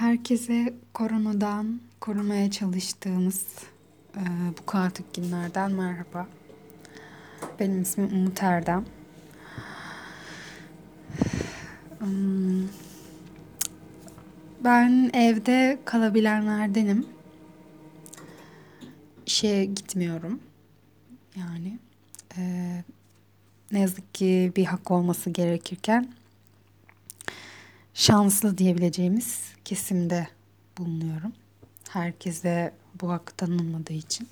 Herkese koronadan korumaya çalıştığımız e, bu kaotik günlerden merhaba. Benim ismim Umut Erdem. Hmm, ben evde kalabilenlerdenim. İşe gitmiyorum. Yani e, ne yazık ki bir hak olması gerekirken şanslı diyebileceğimiz kesimde bulunuyorum. Herkese bu hak tanınmadığı için.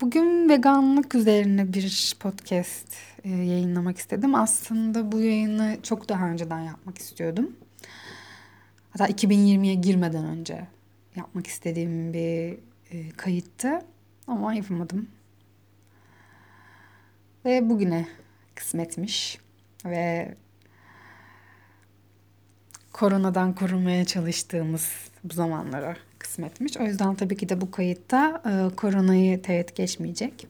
Bugün veganlık üzerine bir podcast e, yayınlamak istedim. Aslında bu yayını çok daha önceden yapmak istiyordum. Hatta 2020'ye girmeden önce yapmak istediğim bir e, kayıttı. Ama yapamadım. Ve bugüne kısmetmiş ve koronadan korunmaya çalıştığımız bu zamanlara kısmetmiş. O yüzden tabii ki de bu kayıtta e, koronayı teğet geçmeyecek.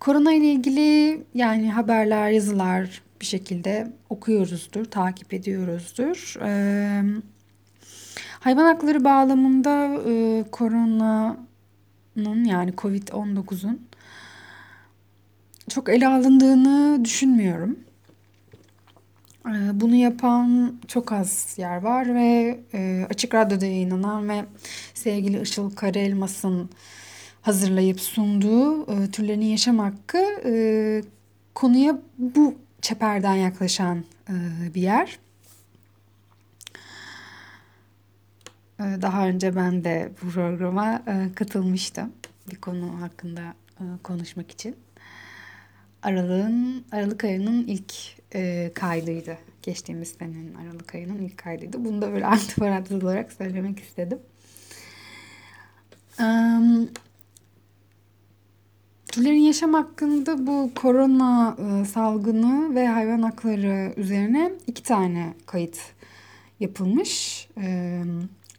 Korona ile ilgili yani haberler, yazılar bir şekilde okuyoruzdur, takip ediyoruzdur. E, hayvan hakları bağlamında e, koronanın yani Covid-19'un çok ele alındığını düşünmüyorum. Ee, bunu yapan çok az yer var ve e, Açık Radyo'da yayınlanan ve sevgili Işıl Karaelmas'ın hazırlayıp sunduğu e, Türlerin Yaşam Hakkı e, konuya bu çeperden yaklaşan bir yer. Daha önce ben de bu programa katılmıştım bir konu hakkında konuşmak için. Aralığın Aralık ayının ilk e, kaydıydı. Geçtiğimiz senenin Aralık ayının ilk kaydıydı. Bunu da böyle antiparantez olarak söylemek istedim. Um, Türlerin yaşam hakkında bu korona e, salgını ve hayvan hakları üzerine iki tane kayıt yapılmış e,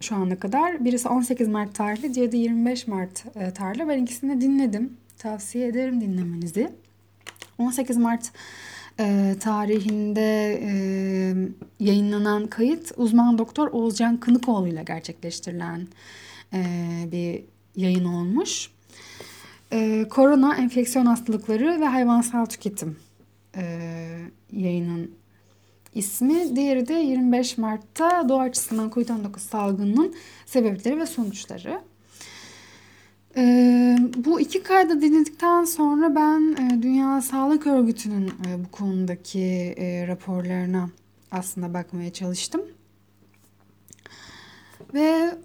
şu ana kadar. Birisi 18 Mart tarihli, diğeri de 25 Mart e, tarihli. Ben ikisini de dinledim. Tavsiye ederim dinlemenizi. 18 Mart e, tarihinde e, yayınlanan kayıt uzman doktor Oğuzcan Kınıkoğlu ile gerçekleştirilen e, bir yayın olmuş. E, korona, enfeksiyon hastalıkları ve hayvansal tüketim e, yayının ismi. Diğeri de 25 Mart'ta doğa açısından COVID-19 salgınının sebepleri ve sonuçları. Ee, bu iki kaydı dinledikten sonra ben e, Dünya Sağlık Örgütü'nün e, bu konudaki e, raporlarına aslında bakmaya çalıştım. Ve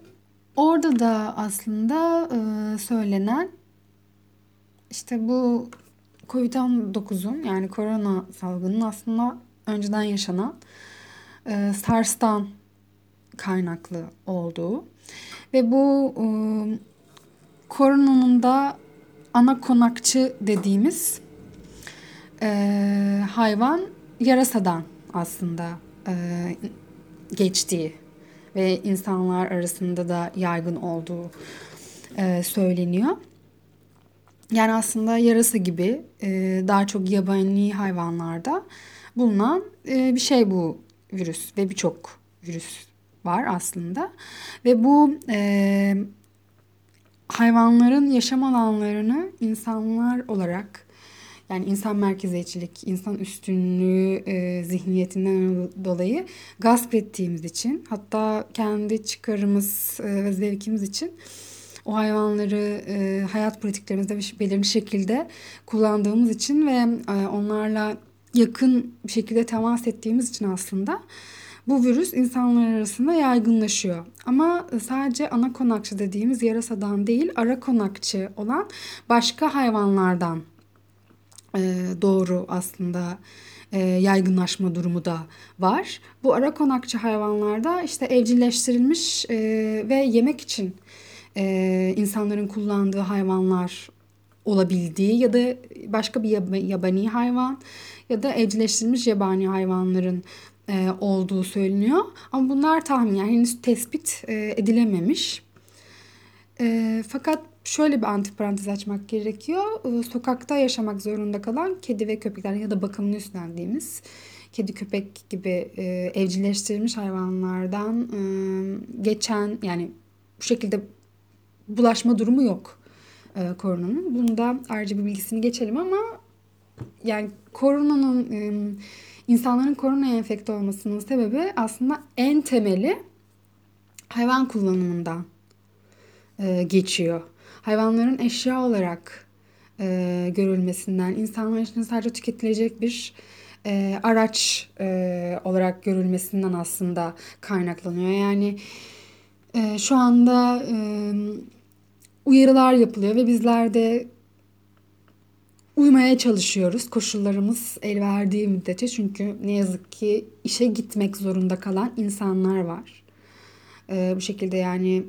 orada da aslında söylenen işte bu Covid-19'un yani korona salgının aslında önceden yaşanan e, SARS'tan kaynaklı olduğu ve bu e, koronanın da ana konakçı dediğimiz e, hayvan yarasadan aslında e, geçtiği ve insanlar arasında da yaygın olduğu e, söyleniyor. Yani aslında yarasa gibi e, daha çok yabani hayvanlarda bulunan e, bir şey bu virüs ve birçok virüs var aslında. Ve bu e, hayvanların yaşam alanlarını insanlar olarak yani insan merkeziyetçilik, insan üstünlüğü e, zihniyetinden dolayı gasp ettiğimiz için hatta kendi çıkarımız e, ve zevkimiz için o hayvanları e, hayat pratiklerimizde bir belirli şekilde kullandığımız için ve e, onlarla yakın bir şekilde temas ettiğimiz için aslında bu virüs insanlar arasında yaygınlaşıyor. Ama sadece ana konakçı dediğimiz yarasadan değil, ara konakçı olan başka hayvanlardan e, doğru aslında e, yaygınlaşma durumu da var. Bu ara konakçı hayvanlarda işte evcilleştirilmiş e, ve yemek için insanların kullandığı hayvanlar olabildiği ya da başka bir yabani hayvan ya da evcilleştirilmiş yabani hayvanların e, olduğu söyleniyor. Ama bunlar tahmin yani henüz tespit e, edilememiş. E, fakat şöyle bir antiparantez açmak gerekiyor. Ee, sokakta yaşamak zorunda kalan kedi ve köpekler ya da bakımını üstlendiğimiz kedi köpek gibi e, evcilleştirilmiş hayvanlardan e, geçen yani bu şekilde bulaşma durumu yok e, koronanın. Bunda ayrıca bir bilgisini geçelim ama yani koronanın e, insanların koronaya enfekte olmasının sebebi aslında en temeli hayvan kullanımından e, geçiyor. Hayvanların eşya olarak e, görülmesinden, insanlar için sadece tüketilecek bir e, araç e, olarak görülmesinden aslında kaynaklanıyor. Yani e, şu anda e, uyarılar yapılıyor ve bizler de uymaya çalışıyoruz. Koşullarımız el verdiği müddetçe çünkü ne yazık ki işe gitmek zorunda kalan insanlar var. E, bu şekilde yani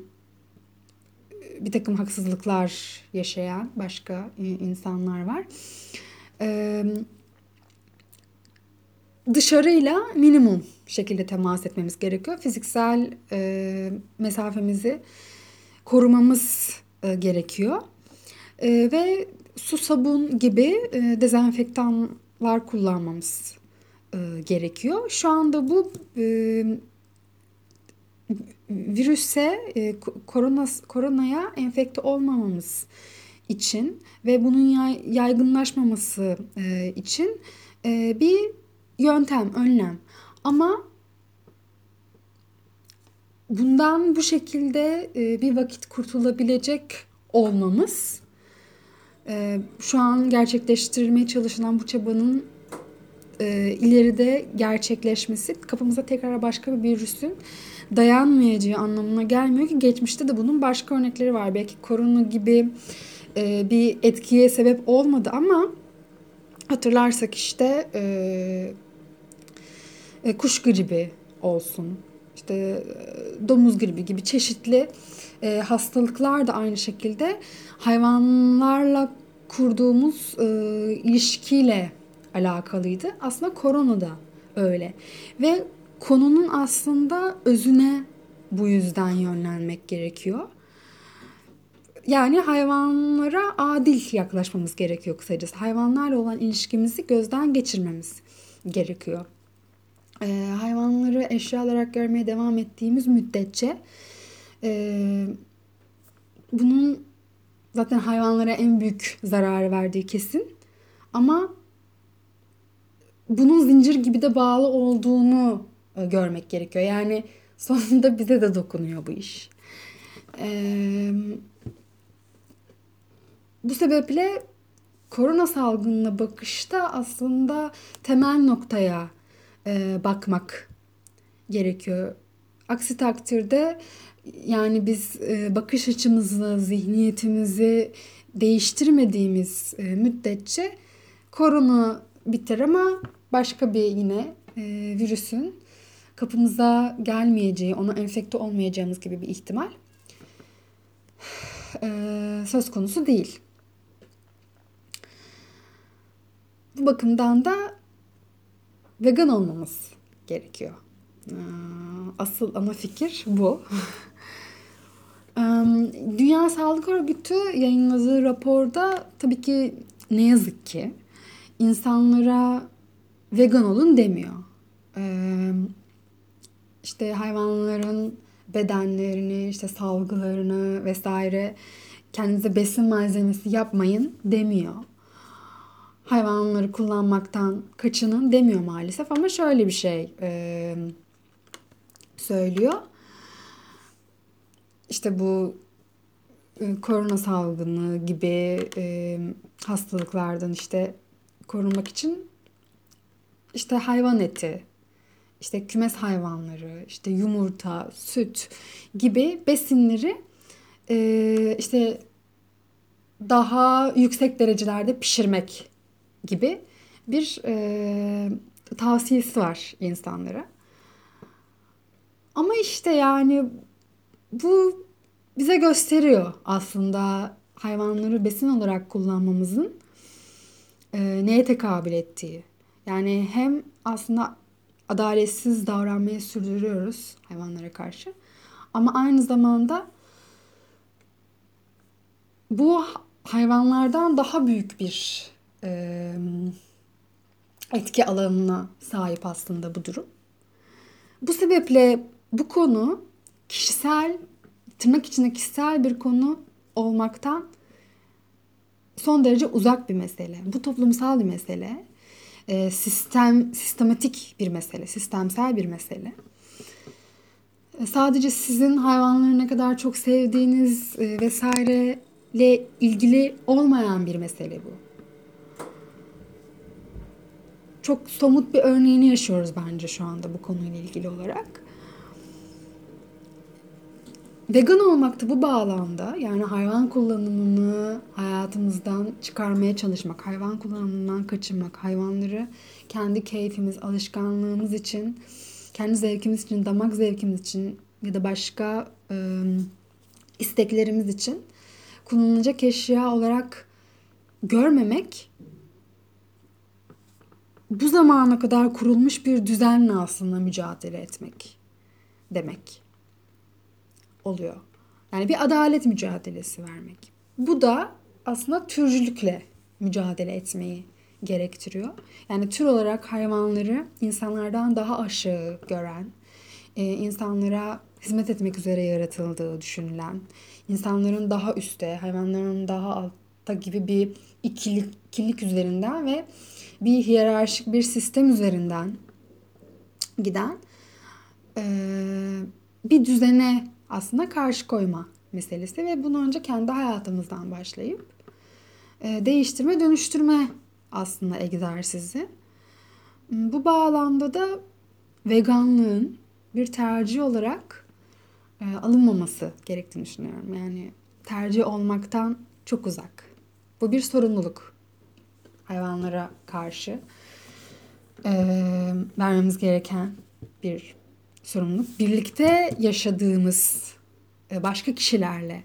bir takım haksızlıklar yaşayan başka insanlar var. Ee, dışarıyla minimum şekilde temas etmemiz gerekiyor. Fiziksel e, mesafemizi korumamız e, gerekiyor. E, ve su sabun gibi e, dezenfektanlar kullanmamız e, gerekiyor. Şu anda bu e, virüse e, korona koronaya enfekte olmamamız için ve bunun yay, yaygınlaşmaması e, için e, bir yöntem, önlem. Ama bundan bu şekilde e, bir vakit kurtulabilecek olmamız e, şu an gerçekleştirmeye çalışılan bu çabanın e, ileride gerçekleşmesi kapımıza tekrar başka bir virüsün dayanmayacağı anlamına gelmiyor ki geçmişte de bunun başka örnekleri var. Belki korona gibi e, bir etkiye sebep olmadı ama hatırlarsak işte e, e, kuş gribi olsun, işte e, domuz gribi gibi çeşitli e, hastalıklar da aynı şekilde hayvanlarla kurduğumuz e, ilişkiyle alakalıydı. Aslında korona da öyle. Ve konunun aslında özüne bu yüzden yönlenmek gerekiyor. Yani hayvanlara adil yaklaşmamız gerekiyor kısacası. Hayvanlarla olan ilişkimizi gözden geçirmemiz gerekiyor. Ee, hayvanları eşya olarak görmeye devam ettiğimiz müddetçe e, bunun zaten hayvanlara en büyük zararı verdiği kesin. Ama bunun zincir gibi de bağlı olduğunu e, görmek gerekiyor. Yani sonunda bize de dokunuyor bu iş. Ee, bu sebeple korona salgınına bakışta aslında temel noktaya e, bakmak gerekiyor. Aksi takdirde yani biz e, bakış açımızı, zihniyetimizi değiştirmediğimiz e, müddetçe korona biter ama başka bir yine e, virüsün kapımıza gelmeyeceği, ona enfekte olmayacağımız gibi bir ihtimal e, söz konusu değil. Bu bakımdan da vegan olmamız gerekiyor. E, asıl ana fikir bu. Dünya Sağlık Örgütü yayınladığı raporda tabii ki ne yazık ki insanlara vegan olun demiyor. Ee, işte hayvanların bedenlerini, işte salgılarını vesaire kendinize besin malzemesi yapmayın demiyor. Hayvanları kullanmaktan kaçının demiyor maalesef ama şöyle bir şey e, söylüyor. İşte bu e, korona salgını gibi e, hastalıklardan işte korunmak için işte hayvan eti, işte kümes hayvanları, işte yumurta, süt gibi besinleri e, işte daha yüksek derecelerde pişirmek gibi bir e, tavsiyesi var insanlara. Ama işte yani bu bize gösteriyor aslında hayvanları besin olarak kullanmamızın e, neye tekabül ettiği. Yani hem aslında adaletsiz davranmayı sürdürüyoruz hayvanlara karşı. Ama aynı zamanda bu hayvanlardan daha büyük bir e, etki alanına sahip aslında bu durum. Bu sebeple bu konu kişisel, tırnak içinde kişisel bir konu olmaktan son derece uzak bir mesele. Bu toplumsal bir mesele. Sistem, sistematik bir mesele, sistemsel bir mesele. Sadece sizin hayvanları ne kadar çok sevdiğiniz e, vesaireyle ilgili olmayan bir mesele bu. Çok somut bir örneğini yaşıyoruz bence şu anda bu konuyla ilgili olarak. Vegan olmak da bu bağlamda yani hayvan kullanımını hayatımızdan çıkarmaya çalışmak, hayvan kullanımından kaçınmak, hayvanları kendi keyfimiz, alışkanlığımız için, kendi zevkimiz için, damak zevkimiz için ya da başka e, isteklerimiz için kullanılacak eşya olarak görmemek bu zamana kadar kurulmuş bir düzenle aslında mücadele etmek demek oluyor. Yani bir adalet mücadelesi vermek. Bu da aslında türcülükle mücadele etmeyi gerektiriyor. Yani tür olarak hayvanları insanlardan daha aşağı gören, e, insanlara hizmet etmek üzere yaratıldığı düşünülen, insanların daha üstte, hayvanların daha altta gibi bir ikilik, ikilik üzerinden ve bir hiyerarşik bir sistem üzerinden giden e, bir düzene aslında karşı koyma meselesi ve bunu önce kendi hayatımızdan başlayıp e, değiştirme, dönüştürme aslında egzersizi. Bu bağlamda da veganlığın bir tercih olarak e, alınmaması gerektiğini düşünüyorum. Yani tercih olmaktan çok uzak. Bu bir sorumluluk hayvanlara karşı e, vermemiz gereken bir sorumluluk. Birlikte yaşadığımız e, başka kişilerle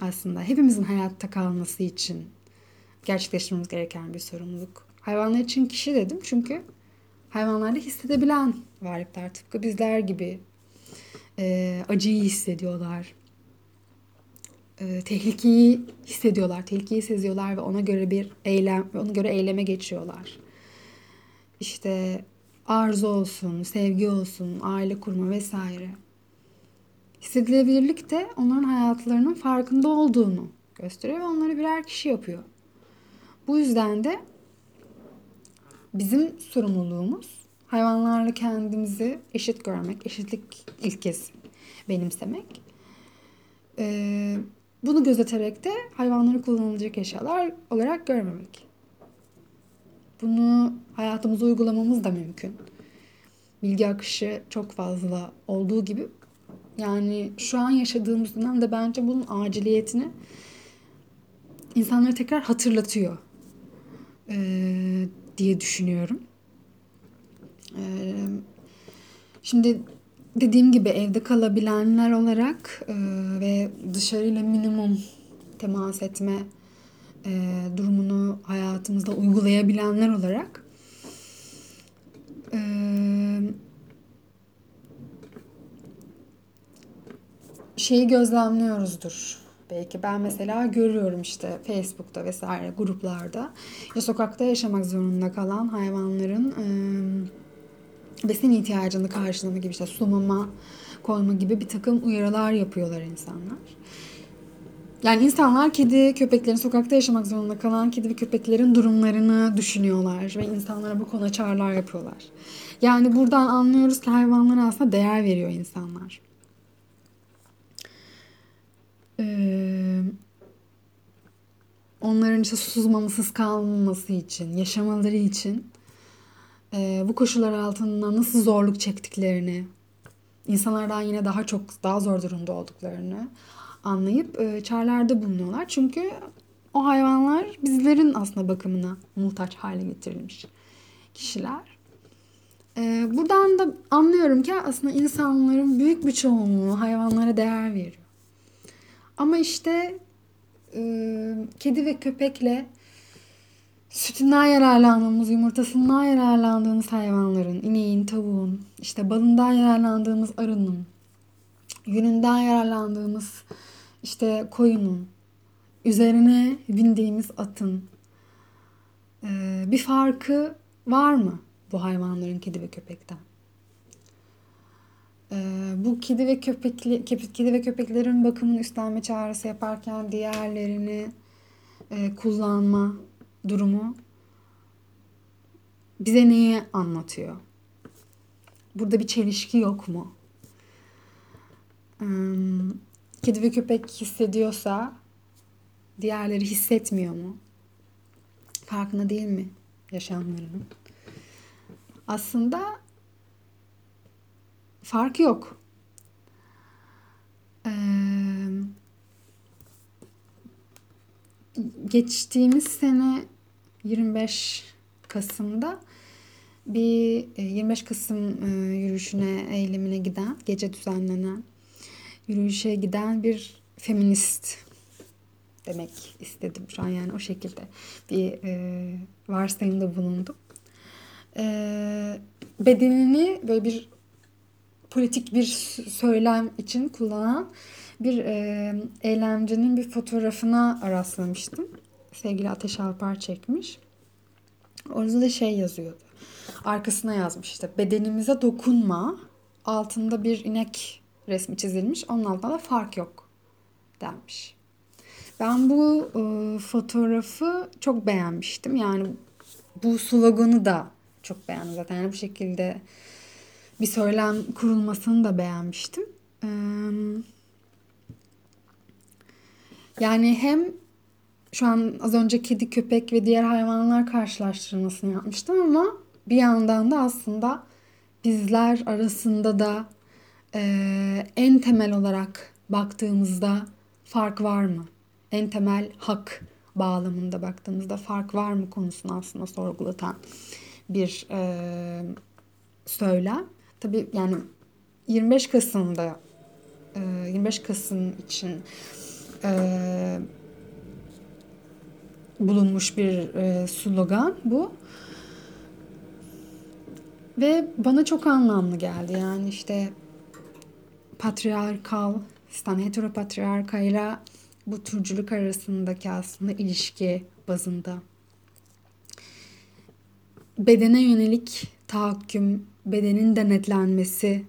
aslında hepimizin hayatta kalması için gerçekleştirmemiz gereken bir sorumluluk. Hayvanlar için kişi dedim çünkü hayvanlarda hissedebilen varlıklar tıpkı bizler gibi e, acıyı hissediyorlar. E, tehlikeyi hissediyorlar, tehlikeyi seziyorlar ve ona göre bir eylem, ona göre eyleme geçiyorlar. İşte arzu olsun, sevgi olsun, aile kurma vesaire. Hissedilebilirlik de onların hayatlarının farkında olduğunu gösteriyor ve onları birer kişi yapıyor. Bu yüzden de bizim sorumluluğumuz hayvanlarla kendimizi eşit görmek, eşitlik ilkesi benimsemek. Ee, bunu gözeterek de hayvanları kullanılacak eşyalar olarak görmemek. Bunu hayatımıza uygulamamız da mümkün. Bilgi akışı çok fazla olduğu gibi yani şu an yaşadığımız dönemde bence bunun aciliyetini insanlara tekrar hatırlatıyor ee, diye düşünüyorum. Ee, şimdi dediğim gibi evde kalabilenler olarak e, ve dışarıyla minimum temas etme e, durumunu hayatımızda uygulayabilenler olarak e, şeyi gözlemliyoruzdur. Belki ben mesela görüyorum işte Facebook'ta vesaire gruplarda ya sokakta yaşamak zorunda kalan hayvanların e, besin ihtiyacını karşılama gibi işte su mama koyma gibi bir takım uyarılar yapıyorlar insanlar. Yani insanlar kedi, köpeklerin sokakta yaşamak zorunda kalan kedi ve köpeklerin durumlarını düşünüyorlar ve insanlara bu konu çağrılar yapıyorlar. Yani buradan anlıyoruz ki hayvanlara aslında değer veriyor insanlar. Ee, onların işte susuz mamasız kalmaması için, yaşamaları için e, bu koşullar altında nasıl zorluk çektiklerini, insanlardan yine daha çok daha zor durumda olduklarını anlayıp e, çağrılarda bulunuyorlar. Çünkü o hayvanlar bizlerin aslında bakımına muhtaç hale getirilmiş kişiler. E, buradan da anlıyorum ki aslında insanların büyük bir çoğunluğu hayvanlara değer veriyor. Ama işte e, kedi ve köpekle sütünden yararlandığımız, yumurtasından yararlandığımız hayvanların, ineğin, tavuğun, işte balından yararlandığımız arının, yününden yararlandığımız işte koyunun üzerine bindiğimiz atın e, bir farkı var mı bu hayvanların kedi ve köpekten? E, bu kedi ve köpekli kedi ve köpeklerin bakımını üstlenme çağrısı yaparken diğerlerini e, kullanma durumu bize neyi anlatıyor? Burada bir çelişki yok mu? Kedi ve köpek hissediyorsa diğerleri hissetmiyor mu? Farkında değil mi yaşamlarının? Aslında fark yok. Ee, geçtiğimiz sene 25 Kasım'da bir 25 e, Kasım e, yürüyüşüne, eylemine giden, gece düzenlenen yürüyüşe giden bir feminist demek istedim şu an yani o şekilde bir e, varsayımda bulundum. E, bedenini böyle bir politik bir söylem için kullanan bir e, eylemcinin bir fotoğrafına rastlamıştım. Sevgili Ateş Alpar çekmiş. Orada da şey yazıyordu. Arkasına yazmış işte bedenimize dokunma. Altında bir inek resmi çizilmiş. Onun altında da fark yok denmiş. Ben bu e, fotoğrafı çok beğenmiştim. Yani bu sloganı da çok beğendim zaten. Yani bu şekilde bir söylem kurulmasını da beğenmiştim. E, yani hem şu an az önce kedi, köpek ve diğer hayvanlar karşılaştırmasını yapmıştım ama bir yandan da aslında bizler arasında da e, en temel olarak baktığımızda fark var mı? En temel hak bağlamında baktığımızda fark var mı konusunu aslında sorgulatan bir e, söylem. Tabii yani 25 Kasım'da e, 25 Kasım için e, bulunmuş bir e, slogan bu. Ve bana çok anlamlı geldi. Yani işte patriarkal, sistem heteropatriarkayla bu türcülük arasındaki aslında ilişki bazında. Bedene yönelik tahakküm, bedenin denetlenmesi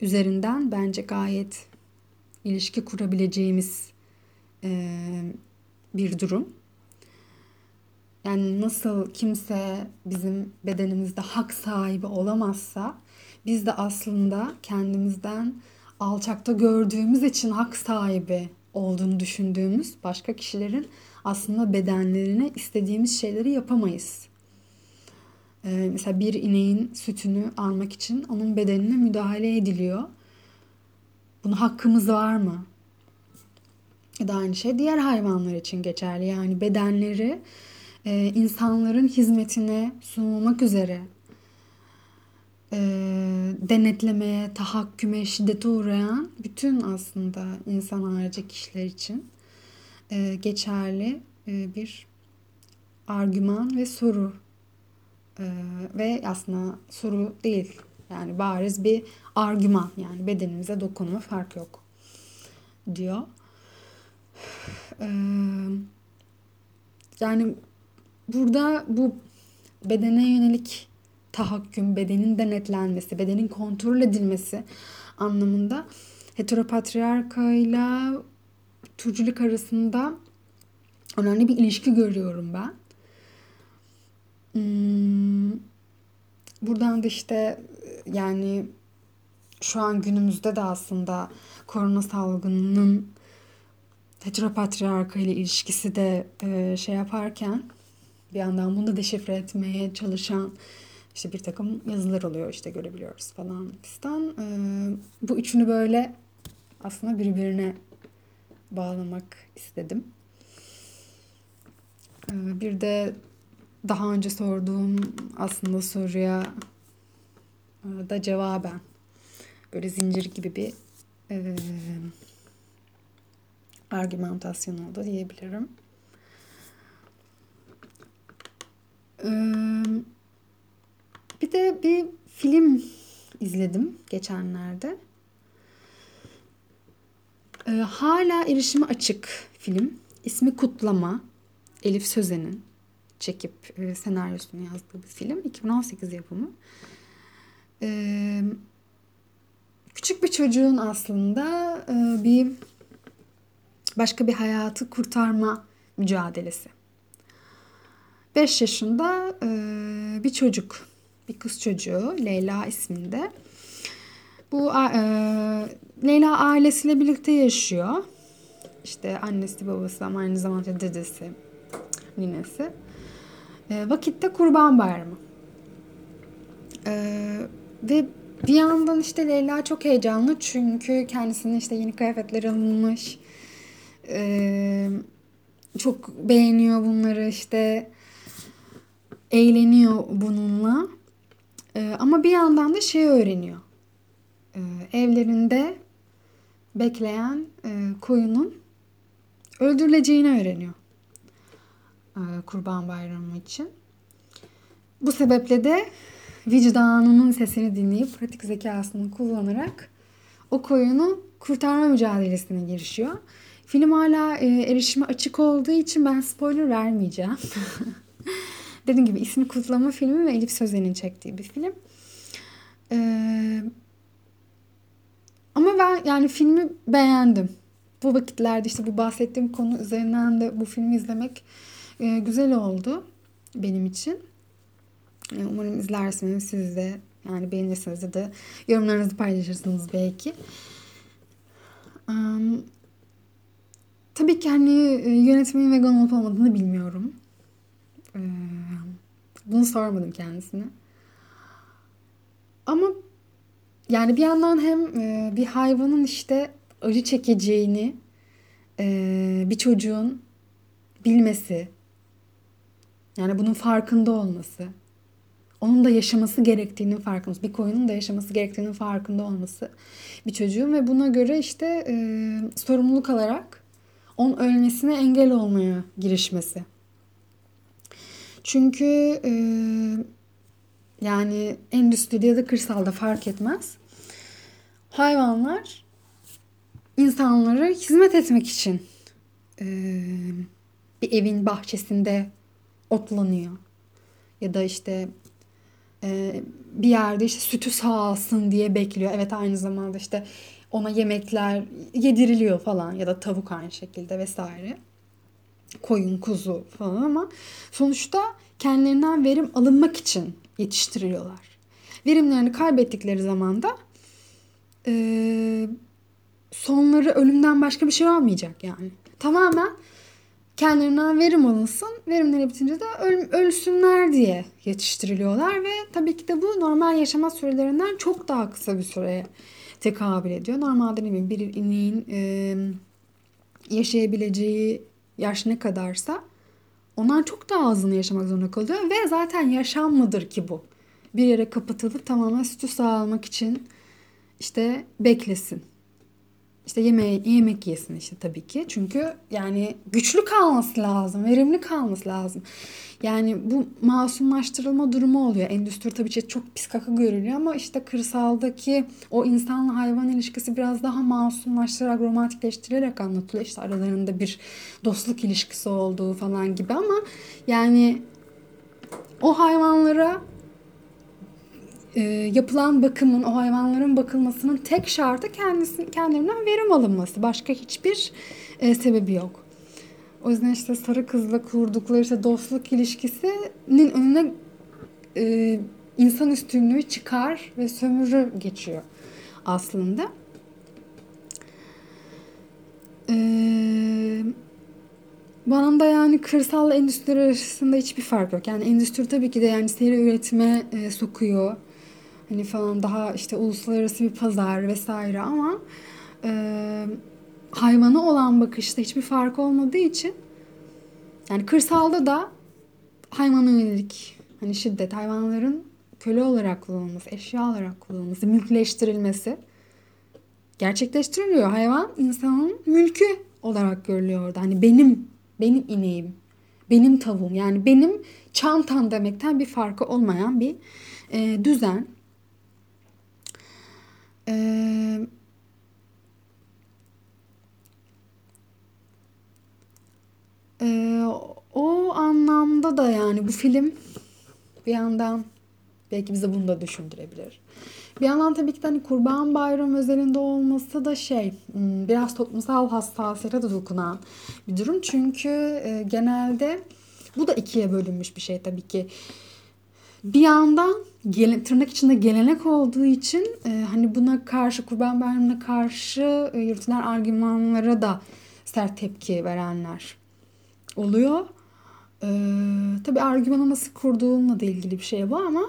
üzerinden bence gayet ilişki kurabileceğimiz e, bir durum. Yani nasıl kimse bizim bedenimizde hak sahibi olamazsa biz de aslında kendimizden alçakta gördüğümüz için hak sahibi olduğunu düşündüğümüz başka kişilerin aslında bedenlerine istediğimiz şeyleri yapamayız. Ee, mesela bir ineğin sütünü almak için onun bedenine müdahale ediliyor. Buna hakkımız var mı? Ya da aynı şey diğer hayvanlar için geçerli. Yani bedenleri e, insanların hizmetine sunulmak üzere e, denetlemeye, tahakküme, şiddete uğrayan bütün aslında insan harici kişiler için e, geçerli e, bir argüman ve soru e, ve aslında soru değil yani bariz bir argüman yani bedenimize dokunma fark yok diyor. Ee, yani burada bu bedene yönelik tahakküm, bedenin denetlenmesi, bedenin kontrol edilmesi anlamında heteropatriarkayla türcülük arasında önemli bir ilişki görüyorum ben. Hmm, buradan da işte yani şu an günümüzde de aslında korona salgınının heteropatriarka ile ilişkisi de e, şey yaparken bir yandan bunu da deşifre etmeye çalışan işte bir takım yazılar oluyor işte görebiliyoruz falan fistan. E, bu üçünü böyle aslında birbirine bağlamak istedim. E, bir de daha önce sorduğum aslında soruya e, da cevaben böyle zincir gibi bir e, argümantasyon oldu diyebilirim. Ee, bir de bir film izledim geçenlerde. Hala erişime açık film. İsmi Kutlama. Elif Sözen'in çekip senaryosunu yazdığı bir film. 2018 yapımı. Küçük bir çocuğun aslında bir başka bir hayatı kurtarma mücadelesi. 5 yaşında e, bir çocuk, bir kız çocuğu Leyla isminde. Bu e, Leyla ailesiyle birlikte yaşıyor. İşte annesi babası ama aynı zamanda dedesi, ninesi. E, vakitte kurban bayramı. E, ve bir yandan işte Leyla çok heyecanlı çünkü kendisine işte yeni kıyafetler alınmış. E, çok beğeniyor bunları işte eğleniyor bununla. E, ama bir yandan da şey öğreniyor. E, evlerinde bekleyen e, koyunun öldürüleceğini öğreniyor. E, Kurban Bayramı için. Bu sebeple de vicdanının sesini dinleyip pratik zekasını kullanarak o koyunu kurtarma mücadelesine girişiyor. Film hala e, erişime açık olduğu için ben spoiler vermeyeceğim. Dediğim gibi ismi Kutlama filmi ve Elif Sözen'in çektiği bir film. Ee, ama ben yani filmi beğendim. Bu vakitlerde işte bu bahsettiğim konu üzerinden de bu filmi izlemek e, güzel oldu benim için. E, umarım izlersiniz siz de yani beğenirsiniz ya da yorumlarınızı paylaşırsınız belki. Um, tabii ki hani e, yönetmenin vegan olup olmadığını bilmiyorum. Ee, bunu sormadım kendisine. Ama yani bir yandan hem e, bir hayvanın işte acı çekeceğini e, bir çocuğun bilmesi, yani bunun farkında olması, onun da yaşaması gerektiğinin farkında, bir koyunun da yaşaması gerektiğinin farkında olması bir çocuğun ve buna göre işte e, sorumluluk alarak onun ölmesine engel olmaya girişmesi. Çünkü e, yani endüstride ya da kırsalda fark etmez. Hayvanlar insanlara hizmet etmek için e, bir evin bahçesinde otlanıyor. Ya da işte e, bir yerde işte sütü sağalsın diye bekliyor. Evet aynı zamanda işte ona yemekler yediriliyor falan ya da tavuk aynı şekilde vesaire koyun, kuzu falan ama sonuçta kendilerinden verim alınmak için yetiştiriliyorlar. Verimlerini kaybettikleri zaman da e, sonları ölümden başka bir şey olmayacak yani. Tamamen kendilerinden verim alınsın. Verimleri bitince de öl, ölsünler diye yetiştiriliyorlar ve tabii ki de bu normal yaşama sürelerinden çok daha kısa bir süreye tekabül ediyor. Normalde ne bileyim bir ineğin e, yaşayabileceği yaş ne kadarsa onlar çok daha azını yaşamak zorunda kalıyor ve zaten yaşam mıdır ki bu? Bir yere kapatılıp tamamen sütü sağlamak için işte beklesin. İşte yemeği, yemek yesin işte tabii ki. Çünkü yani güçlü kalması lazım, verimli kalması lazım. Yani bu masumlaştırılma durumu oluyor. Endüstri tabii ki çok pis kaka görülüyor ama işte kırsaldaki o insanla hayvan ilişkisi biraz daha masumlaştırarak, romantikleştirilerek anlatılıyor. İşte aralarında bir dostluk ilişkisi olduğu falan gibi ama yani o hayvanlara e, yapılan bakımın, o hayvanların bakılmasının tek şartı kendisi, kendilerinden verim alınması. Başka hiçbir e, sebebi yok. O yüzden işte sarı kızla kurdukları işte dostluk ilişkisinin önüne e, insan üstünlüğü çıkar ve sömürü geçiyor aslında. Eee bana da yani kırsal endüstri arasında hiçbir fark yok. Yani endüstri tabii ki de yani seri üretime e, sokuyor. Hani falan daha işte uluslararası bir pazar vesaire ama e, hayvana olan bakışta hiçbir fark olmadığı için yani kırsalda da hayvana yönelik hani şiddet, hayvanların köle olarak kullanılması, eşya olarak kullanılması, mülkleştirilmesi gerçekleştiriliyor. Hayvan insanın mülkü olarak görülüyor orada. Hani benim, benim ineğim, benim tavuğum yani benim çantam demekten bir farkı olmayan bir e, düzen. Ee, o anlamda da yani bu film bir yandan belki bize bunu da düşündürebilir. Bir yandan tabii ki de hani Kurban Bayramı özelinde olması da şey hmm, biraz toplumsal hassasiyete de dokunan bir durum. Çünkü genelde bu da ikiye bölünmüş bir şey tabii ki. Bir yandan gele, tırnak içinde gelenek olduğu için e, hani buna karşı Kurban Bayramı'na karşı e, yürütülen argümanlara da sert tepki verenler oluyor. E, tabii argümanı nasıl kurduğunla da ilgili bir şey bu ama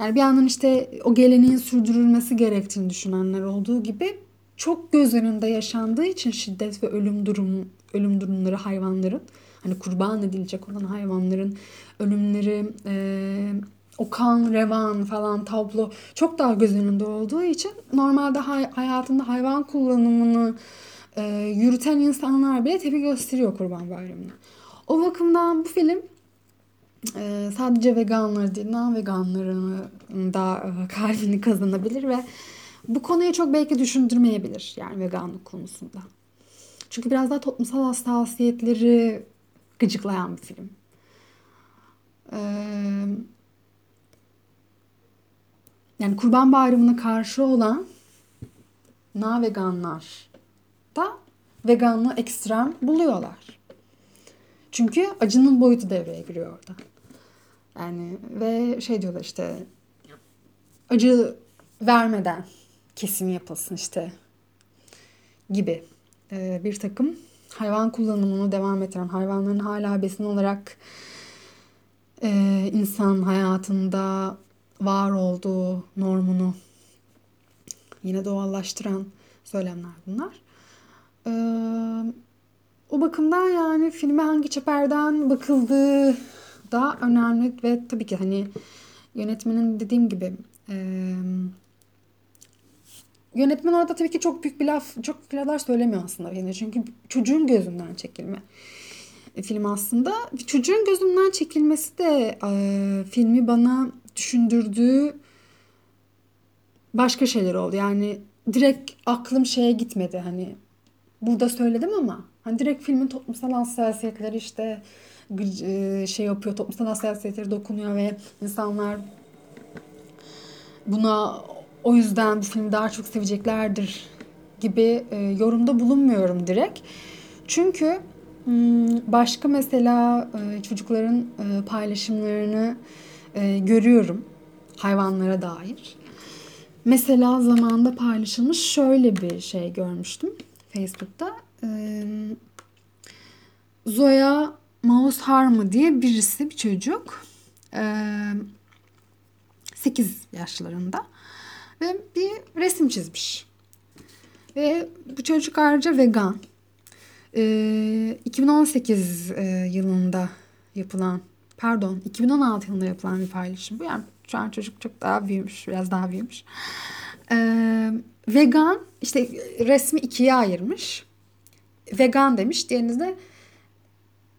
yani bir yandan işte o geleneğin sürdürülmesi gerektiğini düşünenler olduğu gibi çok göz önünde yaşandığı için şiddet ve ölüm durum ölüm durumları hayvanların hani kurban edilecek olan hayvanların ölümleri e, o kan, revan falan tablo çok daha göz önünde olduğu için normalde hay- hayatında hayvan kullanımını e, yürüten insanlar bile tepki gösteriyor Kurban Bayramı'na. O bakımdan bu film e, sadece veganları değil, non-veganların da e, kalbini kazanabilir ve bu konuyu çok belki düşündürmeyebilir yani veganlık konusunda. Çünkü biraz daha toplumsal hassasiyetleri gıcıklayan bir film. Ee, yani Kurban Bayramı'na karşı olan na veganlar da veganlığı ekstrem buluyorlar. Çünkü acının boyutu devreye giriyor orada. Yani ve şey diyorlar işte acı vermeden kesim yapılsın işte gibi ee, bir takım hayvan kullanımını devam ettiren hayvanların hala besin olarak e, insan hayatında var olduğu normunu yine doğallaştıran söylemler bunlar. Ee, o bakımdan yani filme hangi çeperden bakıldığı da önemli ve tabii ki hani yönetmenin dediğim gibi e, yönetmen orada tabii ki çok büyük bir laf, çok büyük laflar söylemiyor aslında. Yani çünkü çocuğun gözünden çekilme film aslında. Çocuğun gözünden çekilmesi de e, filmi bana düşündürdüğü başka şeyler oldu. Yani direkt aklım şeye gitmedi hani burada söyledim ama hani direkt filmin toplumsal hassasiyetleri işte şey yapıyor toplumsal hassasiyetleri dokunuyor ve insanlar buna o yüzden bu filmi daha çok seveceklerdir gibi e, yorumda bulunmuyorum direkt. Çünkü başka mesela e, çocukların e, paylaşımlarını e, görüyorum hayvanlara dair. Mesela zamanında paylaşılmış şöyle bir şey görmüştüm Facebook'ta. E, Zoya Maus Harmı diye birisi bir çocuk. E, 8 yaşlarında ve bir resim çizmiş. Ve bu çocuk ayrıca vegan. E, 2018 e, yılında yapılan pardon 2016 yılında yapılan bir paylaşım bu. Yani şu an çocuk çok daha büyümüş, biraz daha büyümüş. Ee, vegan işte resmi ikiye ayırmış. Vegan demiş. Diğerinizde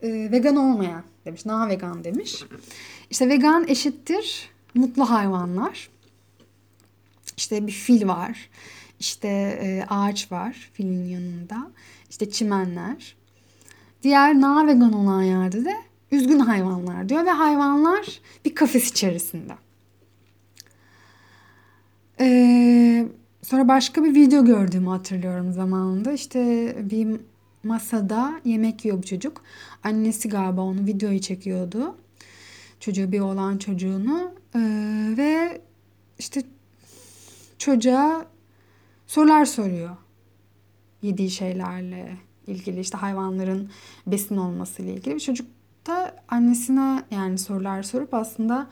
e, vegan olmayan demiş. Na vegan demiş. İşte vegan eşittir mutlu hayvanlar. İşte bir fil var. İşte e, ağaç var filin yanında. İşte çimenler. Diğer na vegan olan yerde de üzgün hayvanlar diyor ve hayvanlar bir kafes içerisinde. Ee, sonra başka bir video gördüğümü hatırlıyorum zamanında. İşte bir masada yemek yiyor bu çocuk. Annesi galiba onu videoyu çekiyordu. Çocuğu bir olan çocuğunu ee, ve işte çocuğa sorular soruyor. Yediği şeylerle ilgili işte hayvanların besin olması ile ilgili. Bir çocuk da annesine yani sorular sorup aslında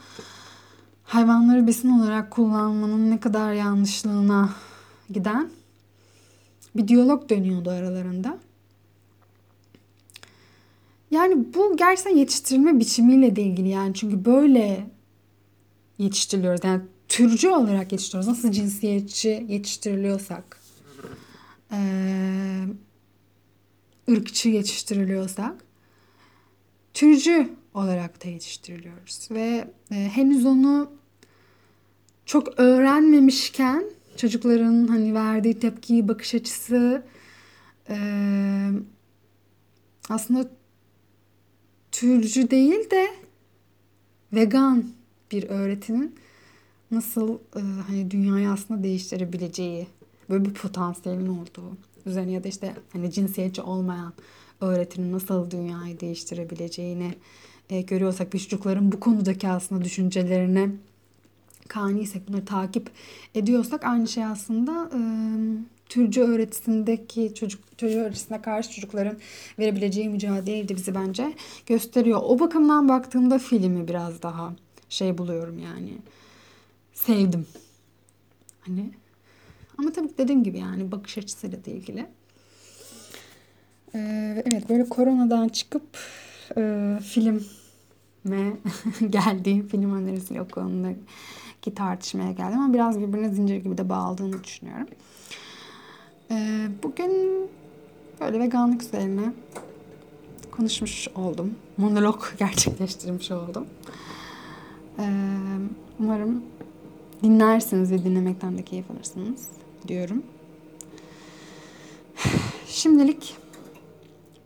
hayvanları besin olarak kullanmanın ne kadar yanlışlığına giden bir diyalog dönüyordu aralarında. Yani bu gerçekten yetiştirilme biçimiyle de ilgili yani çünkü böyle yetiştiriliyoruz. Yani türcü olarak yetiştiriyoruz. Nasıl cinsiyetçi yetiştiriliyorsak, ırkçı yetiştiriliyorsak türcü olarak da yetiştiriliyoruz. Ve e, henüz onu çok öğrenmemişken çocukların hani verdiği tepki, bakış açısı e, aslında türcü değil de vegan bir öğretinin nasıl e, hani dünyayı aslında değiştirebileceği böyle bir potansiyelin olduğu üzerine ya da işte hani cinsiyetçi olmayan öğretinin nasıl dünyayı değiştirebileceğini e, görüyorsak ve çocukların bu konudaki aslında düşüncelerine kaniysek bunları takip ediyorsak aynı şey aslında e, Türkçe öğretisindeki çocuk Türkçe öğretisine karşı çocukların verebileceği mücadeleyi de bizi bence gösteriyor. O bakımdan baktığımda filmi biraz daha şey buluyorum yani. Sevdim. Hani ama tabii dediğim gibi yani bakış açısıyla da ilgili. Ee, evet böyle koronadan çıkıp e, filme geldiğim film önerisiyle o konudaki tartışmaya geldim ama biraz birbirine zincir gibi de bağladığını düşünüyorum. Ee, bugün böyle veganlık üzerine konuşmuş oldum. Monolog gerçekleştirmiş oldum. Ee, umarım dinlersiniz ve dinlemekten de keyif alırsınız diyorum. Şimdilik